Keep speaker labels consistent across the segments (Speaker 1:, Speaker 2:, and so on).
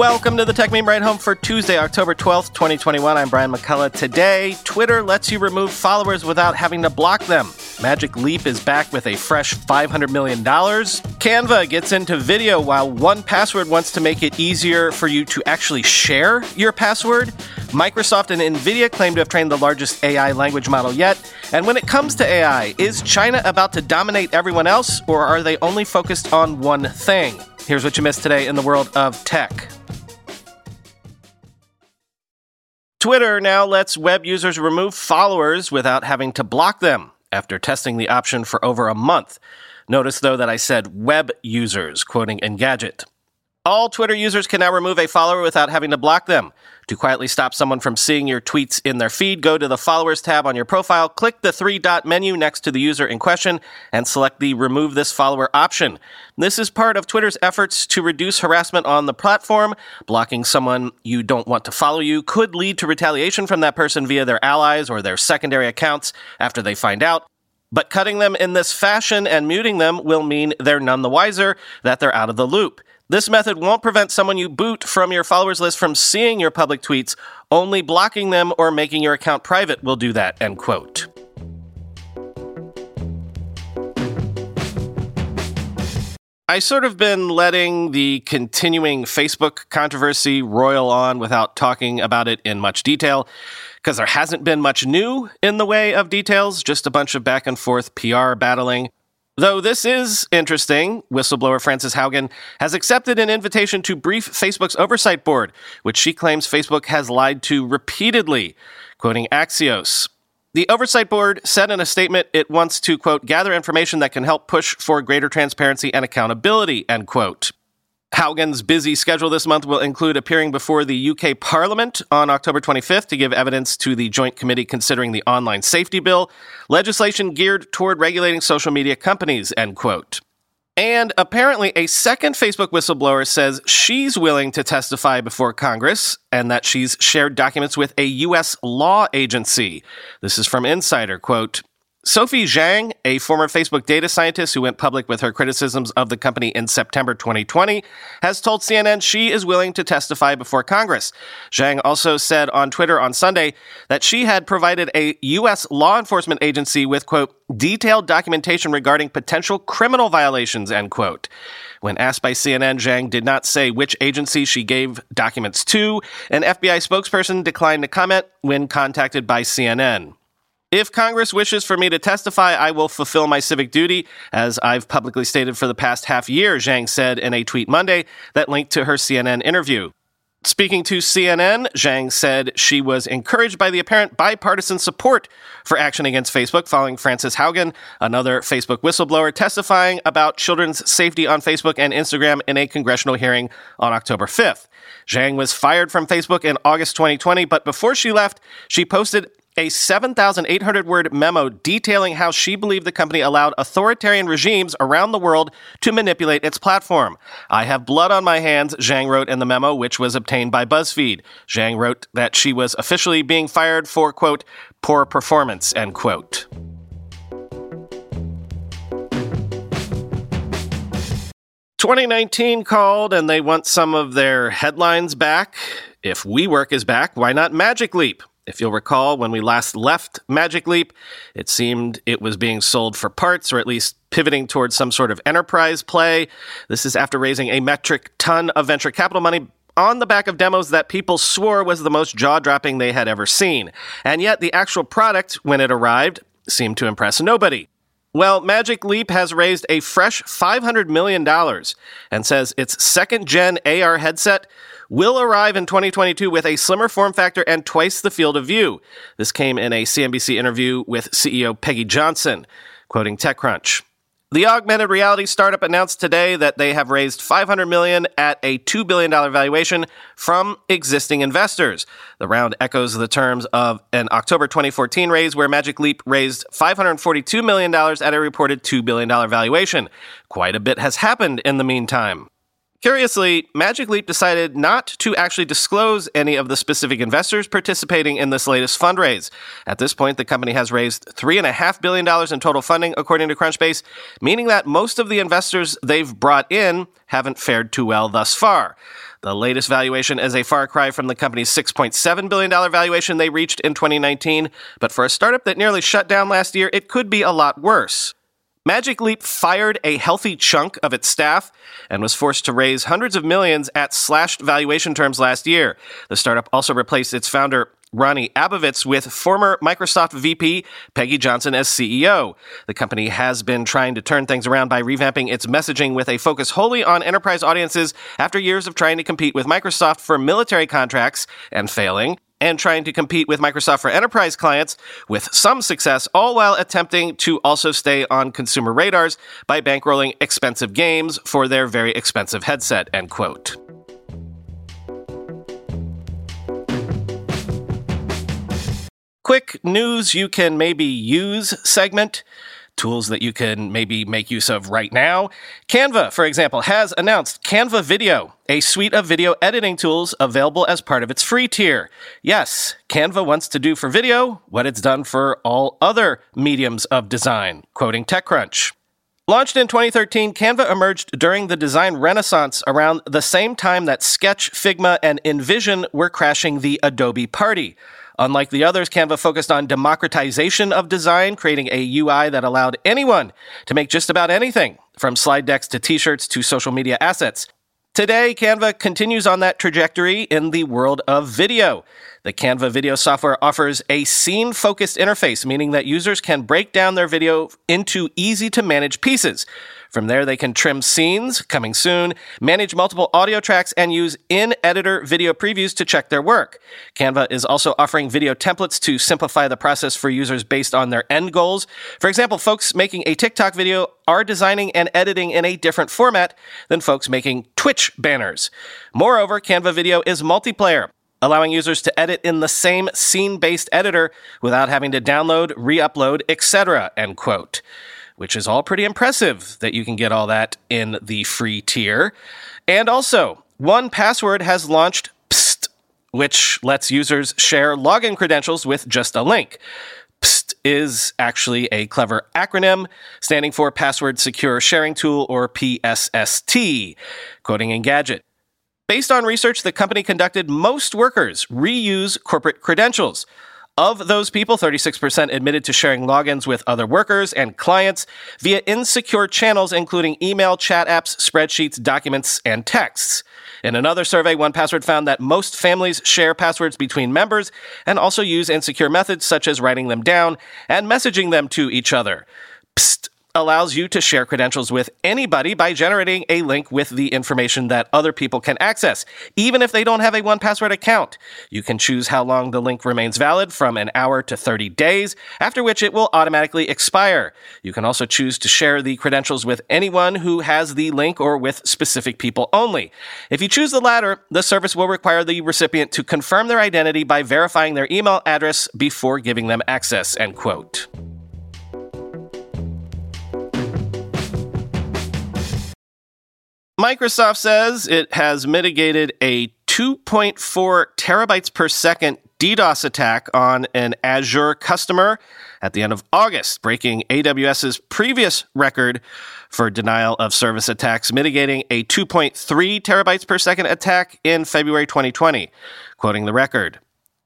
Speaker 1: Welcome to the Techmeme Ride Home for Tuesday, October 12th, 2021. I'm Brian McCullough. Today, Twitter lets you remove followers without having to block them. Magic Leap is back with a fresh $500 million. Canva gets into video while 1Password wants to make it easier for you to actually share your password. Microsoft and Nvidia claim to have trained the largest AI language model yet. And when it comes to AI, is China about to dominate everyone else, or are they only focused on one thing? Here's what you missed today in the world of tech. Twitter now lets web users remove followers without having to block them after testing the option for over a month. Notice, though, that I said web users, quoting Engadget. All Twitter users can now remove a follower without having to block them. To quietly stop someone from seeing your tweets in their feed, go to the Followers tab on your profile, click the three dot menu next to the user in question, and select the Remove This Follower option. This is part of Twitter's efforts to reduce harassment on the platform. Blocking someone you don't want to follow you could lead to retaliation from that person via their allies or their secondary accounts after they find out. But cutting them in this fashion and muting them will mean they're none the wiser that they're out of the loop. This method won't prevent someone you boot from your followers list from seeing your public tweets. Only blocking them or making your account private will do that, end quote. I sort of been letting the continuing Facebook controversy roil on without talking about it in much detail because there hasn't been much new in the way of details, just a bunch of back and forth PR battling. Though this is interesting, whistleblower Frances Haugen has accepted an invitation to brief Facebook's oversight board, which she claims Facebook has lied to repeatedly. Quoting Axios. The oversight board said in a statement it wants to, quote, gather information that can help push for greater transparency and accountability, end quote. Haugen's busy schedule this month will include appearing before the UK Parliament on October 25th to give evidence to the Joint Committee considering the Online Safety Bill, legislation geared toward regulating social media companies, end quote. And apparently, a second Facebook whistleblower says she's willing to testify before Congress and that she's shared documents with a U.S. law agency. This is from Insider. Quote, Sophie Zhang, a former Facebook data scientist who went public with her criticisms of the company in September 2020, has told CNN she is willing to testify before Congress. Zhang also said on Twitter on Sunday that she had provided a U.S. law enforcement agency with, quote, detailed documentation regarding potential criminal violations, end quote. When asked by CNN, Zhang did not say which agency she gave documents to. An FBI spokesperson declined to comment when contacted by CNN. If Congress wishes for me to testify, I will fulfill my civic duty, as I've publicly stated for the past half year, Zhang said in a tweet Monday that linked to her CNN interview. Speaking to CNN, Zhang said she was encouraged by the apparent bipartisan support for action against Facebook following Frances Haugen, another Facebook whistleblower, testifying about children's safety on Facebook and Instagram in a congressional hearing on October 5th. Zhang was fired from Facebook in August 2020, but before she left, she posted a 7,800 word memo detailing how she believed the company allowed authoritarian regimes around the world to manipulate its platform. I have blood on my hands, Zhang wrote in the memo, which was obtained by BuzzFeed. Zhang wrote that she was officially being fired for, quote, poor performance, end quote. Twenty nineteen called and they want some of their headlines back. If WeWork is back, why not Magic Leap? If you'll recall, when we last left Magic Leap, it seemed it was being sold for parts or at least pivoting towards some sort of enterprise play. This is after raising a metric ton of venture capital money on the back of demos that people swore was the most jaw dropping they had ever seen. And yet, the actual product, when it arrived, seemed to impress nobody. Well, Magic Leap has raised a fresh $500 million and says its second gen AR headset will arrive in 2022 with a slimmer form factor and twice the field of view. This came in a CNBC interview with CEO Peggy Johnson, quoting TechCrunch. The augmented reality startup announced today that they have raised 500 million at a 2 billion dollar valuation from existing investors. The round echoes the terms of an October 2014 raise where Magic Leap raised 542 million dollars at a reported 2 billion dollar valuation. Quite a bit has happened in the meantime. Curiously, Magic Leap decided not to actually disclose any of the specific investors participating in this latest fundraise. At this point, the company has raised $3.5 billion in total funding, according to Crunchbase, meaning that most of the investors they've brought in haven't fared too well thus far. The latest valuation is a far cry from the company's $6.7 billion valuation they reached in 2019, but for a startup that nearly shut down last year, it could be a lot worse. Magic Leap fired a healthy chunk of its staff and was forced to raise hundreds of millions at slashed valuation terms last year. The startup also replaced its founder, Ronnie Abovitz, with former Microsoft VP Peggy Johnson as CEO. The company has been trying to turn things around by revamping its messaging with a focus wholly on enterprise audiences after years of trying to compete with Microsoft for military contracts and failing and trying to compete with Microsoft for enterprise clients with some success, all while attempting to also stay on consumer radars by bankrolling expensive games for their very expensive headset, end quote. Quick news you can maybe use segment tools that you can maybe make use of right now. Canva, for example, has announced Canva Video, a suite of video editing tools available as part of its free tier. Yes, Canva wants to do for video what it's done for all other mediums of design, quoting TechCrunch. Launched in 2013, Canva emerged during the design renaissance around the same time that Sketch, Figma, and InVision were crashing the Adobe party. Unlike the others, Canva focused on democratization of design, creating a UI that allowed anyone to make just about anything, from slide decks to t shirts to social media assets. Today, Canva continues on that trajectory in the world of video. The Canva video software offers a scene focused interface, meaning that users can break down their video into easy to manage pieces. From there, they can trim scenes, coming soon, manage multiple audio tracks, and use in editor video previews to check their work. Canva is also offering video templates to simplify the process for users based on their end goals. For example, folks making a TikTok video are designing and editing in a different format than folks making Twitch banners. Moreover, Canva Video is multiplayer allowing users to edit in the same scene-based editor without having to download, re-upload, etc. End quote which is all pretty impressive that you can get all that in the free tier. And also, 1Password has launched Psst, which lets users share login credentials with just a link. PST is actually a clever acronym standing for Password Secure Sharing Tool or PSST, quoting Engadget. Based on research the company conducted, most workers reuse corporate credentials. Of those people, 36% admitted to sharing logins with other workers and clients via insecure channels, including email, chat apps, spreadsheets, documents, and texts. In another survey, 1Password found that most families share passwords between members and also use insecure methods such as writing them down and messaging them to each other. Psst, allows you to share credentials with anybody by generating a link with the information that other people can access, even if they don't have a 1Password account. You can choose how long the link remains valid from an hour to 30 days, after which it will automatically expire. You can also choose to share the credentials with anyone who has the link or with specific people only. If you choose the latter, the service will require the recipient to confirm their identity by verifying their email address before giving them access, end quote. Microsoft says it has mitigated a 2.4 terabytes per second DDoS attack on an Azure customer at the end of August, breaking AWS's previous record for denial of service attacks, mitigating a 2.3 terabytes per second attack in February 2020, quoting the record.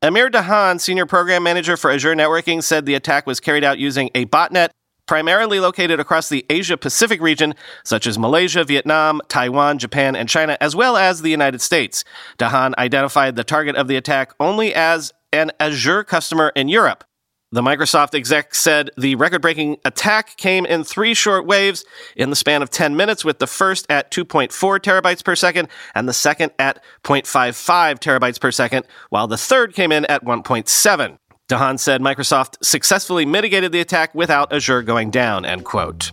Speaker 1: Amir Dahan, senior program manager for Azure Networking, said the attack was carried out using a botnet primarily located across the Asia Pacific region, such as Malaysia, Vietnam, Taiwan, Japan, and China, as well as the United States. Dahan identified the target of the attack only as an Azure customer in Europe. The Microsoft exec said the record breaking attack came in three short waves in the span of 10 minutes, with the first at 2.4 terabytes per second and the second at 0.55 terabytes per second, while the third came in at 1.7. Dahan said Microsoft successfully mitigated the attack without Azure going down, end quote.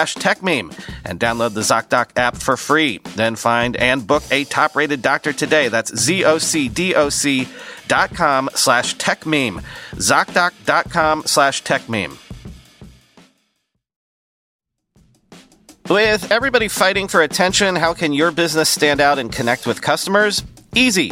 Speaker 1: TechMeme and download the ZocDoc app for free. Then find and book a top rated doctor today. That's Z-O-C-D-O-C dot com slash TechMeme. ZocDoc.com slash TechMeme. With everybody fighting for attention, how can your business stand out and connect with customers? Easy.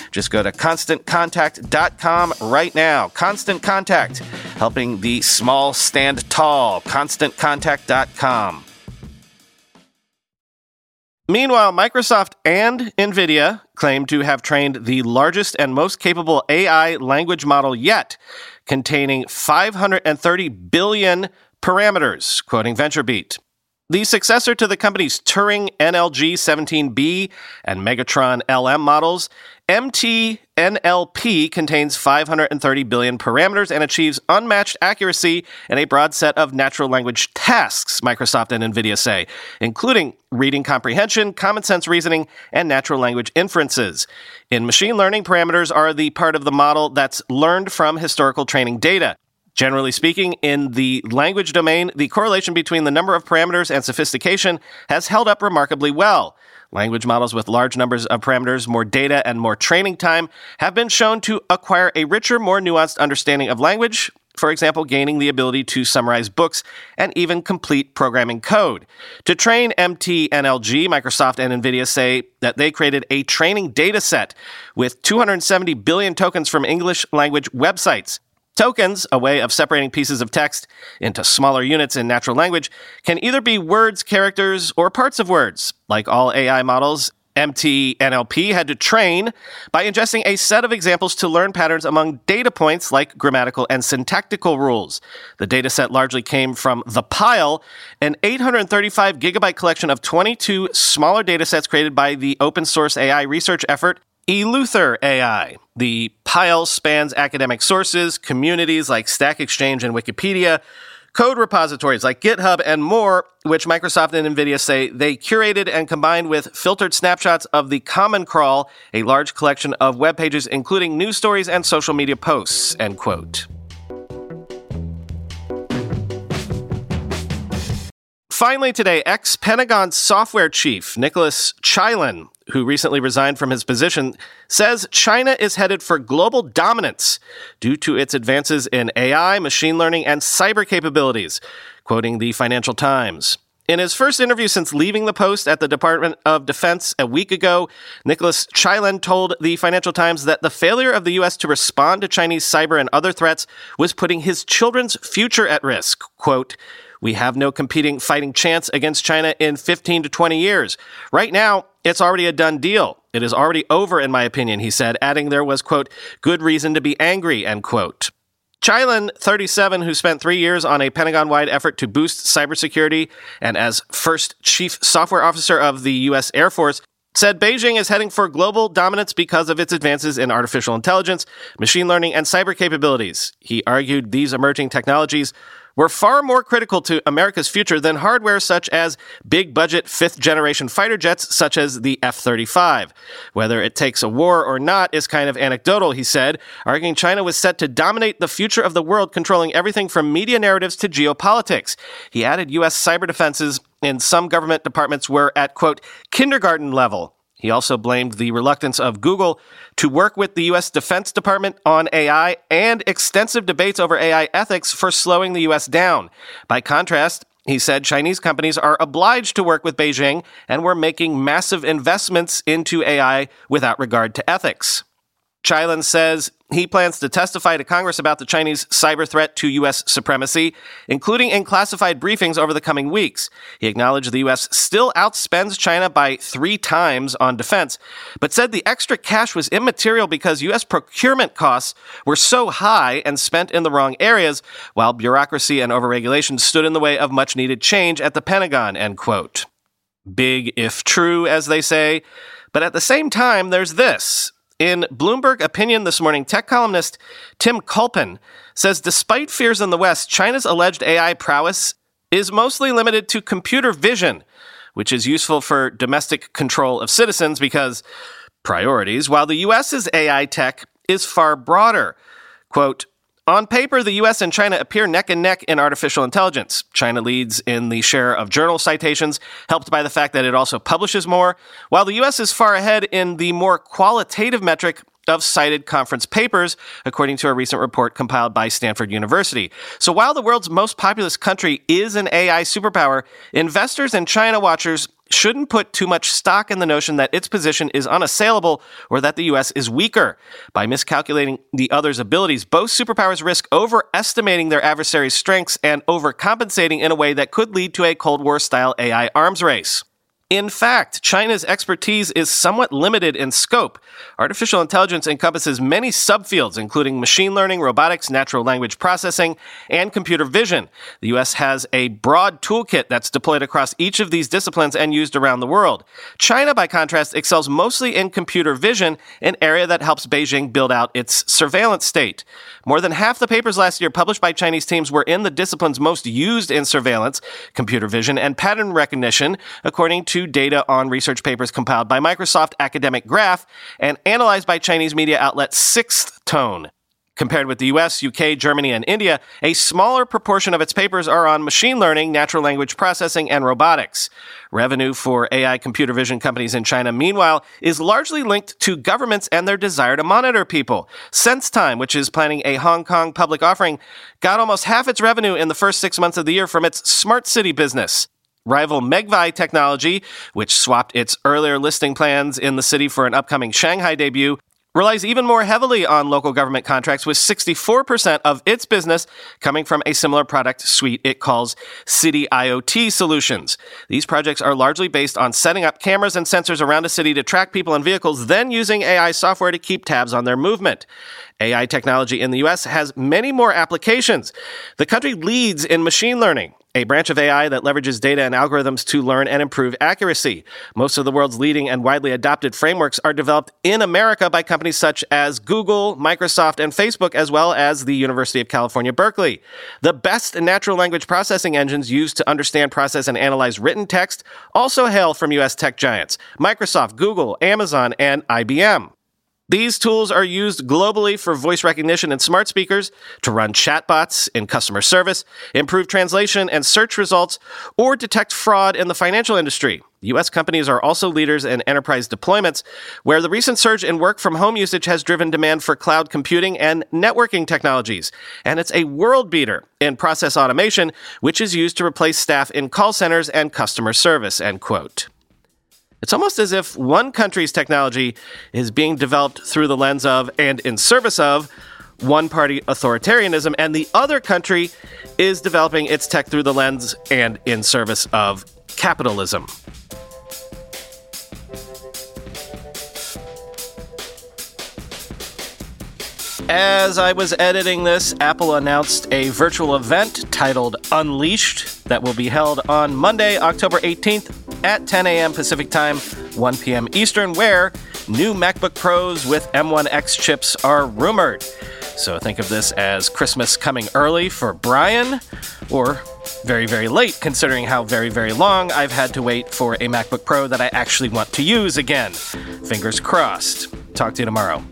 Speaker 1: Just go to constantcontact.com right now. Constant Contact, helping the small stand tall. ConstantContact.com. Meanwhile, Microsoft and NVIDIA claim to have trained the largest and most capable AI language model yet, containing 530 billion parameters, quoting VentureBeat. The successor to the company's Turing NLG 17B and Megatron LM models, MTNLP contains 530 billion parameters and achieves unmatched accuracy in a broad set of natural language tasks, Microsoft and NVIDIA say, including reading comprehension, common sense reasoning, and natural language inferences. In machine learning, parameters are the part of the model that's learned from historical training data. Generally speaking, in the language domain, the correlation between the number of parameters and sophistication has held up remarkably well. Language models with large numbers of parameters, more data, and more training time have been shown to acquire a richer, more nuanced understanding of language, for example, gaining the ability to summarize books and even complete programming code. To train MTNLG, Microsoft and NVIDIA say that they created a training data set with 270 billion tokens from English language websites. Tokens, a way of separating pieces of text into smaller units in natural language, can either be words, characters, or parts of words. Like all AI models, MTNLP had to train by ingesting a set of examples to learn patterns among data points like grammatical and syntactical rules. The dataset largely came from The Pile, an 835 gigabyte collection of 22 smaller datasets created by the open source AI research effort Eleuther AI. The pile spans academic sources, communities like Stack Exchange and Wikipedia, code repositories like GitHub, and more, which Microsoft and NVIDIA say they curated and combined with filtered snapshots of the Common Crawl, a large collection of web pages including news stories and social media posts, end quote. Finally, today, ex Pentagon software chief Nicolas Chaillan who recently resigned from his position, says China is headed for global dominance due to its advances in AI, machine learning, and cyber capabilities, quoting the Financial Times. In his first interview since leaving the post at the Department of Defense a week ago, Nicolas Chaillan told the Financial Times that the failure of the U.S. to respond to Chinese cyber and other threats was putting his children's future at risk. Quote, we have no competing fighting chance against China in 15 to 20 years. Right now, it's already a done deal. It is already over, in my opinion, he said, adding there was, quote, good reason to be angry, end quote. Chaillan, 37, who spent three years on a Pentagon wide effort to boost cybersecurity and as first chief software officer of the U.S. Air Force, said Beijing is heading for global dominance because of its advances in artificial intelligence, machine learning, and cyber capabilities. He argued these emerging technologies were far more critical to America's future than hardware such as big budget fifth generation fighter jets such as the F 35. Whether it takes a war or not is kind of anecdotal, he said, arguing China was set to dominate the future of the world, controlling everything from media narratives to geopolitics. He added U.S. cyber defenses in some government departments were at, quote, kindergarten level. He also blamed the reluctance of Google to work with the U.S. Defense Department on AI and extensive debates over AI ethics for slowing the U.S. down. By contrast, he said Chinese companies are obliged to work with Beijing and were making massive investments into AI without regard to ethics. Chaillan says he plans to testify to Congress about the Chinese cyber threat to U.S. supremacy, including in classified briefings over the coming weeks. He acknowledged the U.S. still outspends China by three times on defense, but said the extra cash was immaterial because U.S. procurement costs were so high and spent in the wrong areas, while bureaucracy and overregulation stood in the way of much needed change at the Pentagon, end quote. Big if true, as they say. But at the same time, there's this. In Bloomberg Opinion this morning, tech columnist Tim Culpan says despite fears in the West, China's alleged AI prowess is mostly limited to computer vision, which is useful for domestic control of citizens because priorities, while the US's AI tech is far broader. Quote, on paper, the US and China appear neck and neck in artificial intelligence. China leads in the share of journal citations, helped by the fact that it also publishes more, while the US is far ahead in the more qualitative metric of cited conference papers, according to a recent report compiled by Stanford University. So while the world's most populous country is an AI superpower, investors and China watchers shouldn't put too much stock in the notion that its position is unassailable or that the U.S. is weaker. By miscalculating the other's abilities, both superpowers risk overestimating their adversary's strengths and overcompensating in a way that could lead to a Cold War style AI arms race. In fact, China's expertise is somewhat limited in scope. Artificial intelligence encompasses many subfields, including machine learning, robotics, natural language processing, and computer vision. The U.S. has a broad toolkit that's deployed across each of these disciplines and used around the world. China, by contrast, excels mostly in computer vision, an area that helps Beijing build out its surveillance state. More than half the papers last year published by Chinese teams were in the disciplines most used in surveillance, computer vision, and pattern recognition, according to data on research papers compiled by Microsoft Academic Graph and analyzed by Chinese media outlet Sixth Tone. Compared with the US, UK, Germany, and India, a smaller proportion of its papers are on machine learning, natural language processing, and robotics. Revenue for AI computer vision companies in China, meanwhile, is largely linked to governments and their desire to monitor people. SenseTime, which is planning a Hong Kong public offering, got almost half its revenue in the first six months of the year from its smart city business. Rival Megvii Technology, which swapped its earlier listing plans in the city for an upcoming Shanghai debut, relies even more heavily on local government contracts, with 64% of its business coming from a similar product suite it calls City IoT Solutions. These projects are largely based on setting up cameras and sensors around a city to track people and vehicles, then using AI software to keep tabs on their movement. AI technology in the US has many more applications. The country leads in machine learning a branch of AI that leverages data and algorithms to learn and improve accuracy. Most of the world's leading and widely adopted frameworks are developed in America by companies such as Google, Microsoft, and Facebook, as well as the University of California, Berkeley. The best natural language processing engines used to understand, process, and analyze written text also hail from U.S. tech giants Microsoft, Google, Amazon, and IBM. These tools are used globally for voice recognition in smart speakers, to run chatbots in customer service, improve translation and search results, or detect fraud in the financial industry. U.S. companies are also leaders in enterprise deployments, where the recent surge in work from home usage has driven demand for cloud computing and networking technologies. And it's a world beater in process automation, which is used to replace staff in call centers and customer service, end quote. It's almost as if one country's technology is being developed through the lens of and in service of one party authoritarianism, and the other country is developing its tech through the lens and in service of capitalism. As I was editing this, Apple announced a virtual event titled Unleashed that will be held on Monday, October 18th at 10 a.m. Pacific Time, 1 p.m. Eastern, where new MacBook Pros with M1X chips are rumored. So think of this as Christmas coming early for Brian, or very, very late, considering how very, very long I've had to wait for a MacBook Pro that I actually want to use again. Fingers crossed. Talk to you tomorrow.